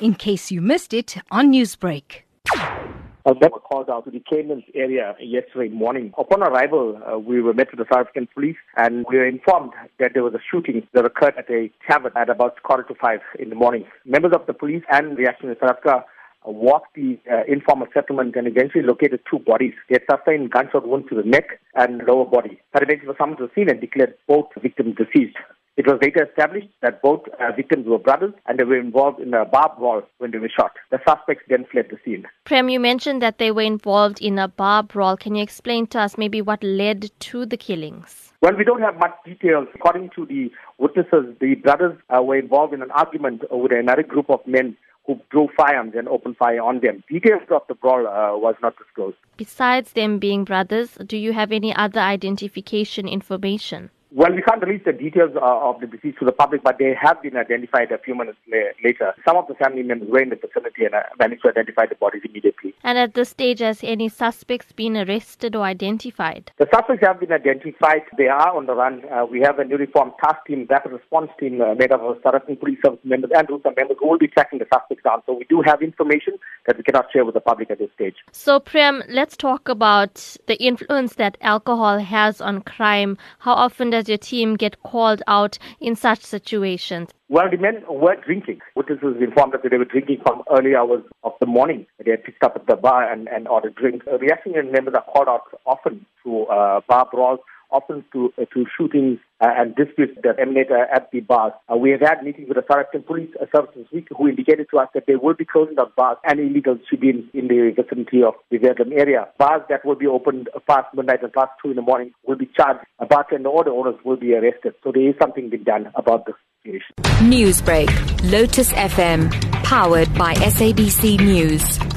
in case you missed it on Newsbreak. I was never called out to the Canelands area yesterday morning. Upon arrival, uh, we were met with the South African police and we were informed that there was a shooting that occurred at a tavern at about quarter to five in the morning. Members of the police and Reaction Unit South Africa uh, walked the uh, informal settlement and eventually located two bodies. They had sustained gunshot wounds to the neck and lower body. Paramedics were summoned to the scene and declared both victims deceased. It was later established that both uh, victims were brothers and they were involved in a bar brawl when they were shot. The suspects then fled the scene. Prem, you mentioned that they were involved in a bar brawl. Can you explain to us maybe what led to the killings? Well, we don't have much details. According to the witnesses, the brothers uh, were involved in an argument with another group of men who drew firearms and opened fire on them. Details of the brawl uh, was not disclosed. Besides them being brothers, do you have any other identification information? Well, we can't release the details uh, of the deceased to the public, but they have been identified a few minutes la- later. Some of the family members were in the vicinity and uh, managed to identify the bodies immediately. And at this stage, has any suspects been arrested or identified? The suspects have been identified. They are on the run. Uh, we have a uniformed task team, rapid response team uh, made up of African police service members and RUSA members who will be tracking the suspects down. So we do have information that we cannot share with the public at this stage. So, Prem, let's talk about the influence that alcohol has on crime. How often does your team get called out in such situations? Well, the men were drinking. Witnesses informed that they were drinking from early hours of the morning. They had picked up at the bar and, and ordered drinks. Uh, reaction members are called out often to uh, bar brawls often to uh, to shootings uh, and disputes that emanate uh, at the bars. Uh, we have had meetings with the South African Police Service this week who indicated to us that they will be closing the bars and illegals should in, the vicinity of the Verulam area. Bars that will be opened past midnight and past 2 in the morning will be charged. A bartender or the owners will be arrested. So there is something being done about this situation. Newsbreak, Lotus FM, powered by SABC News.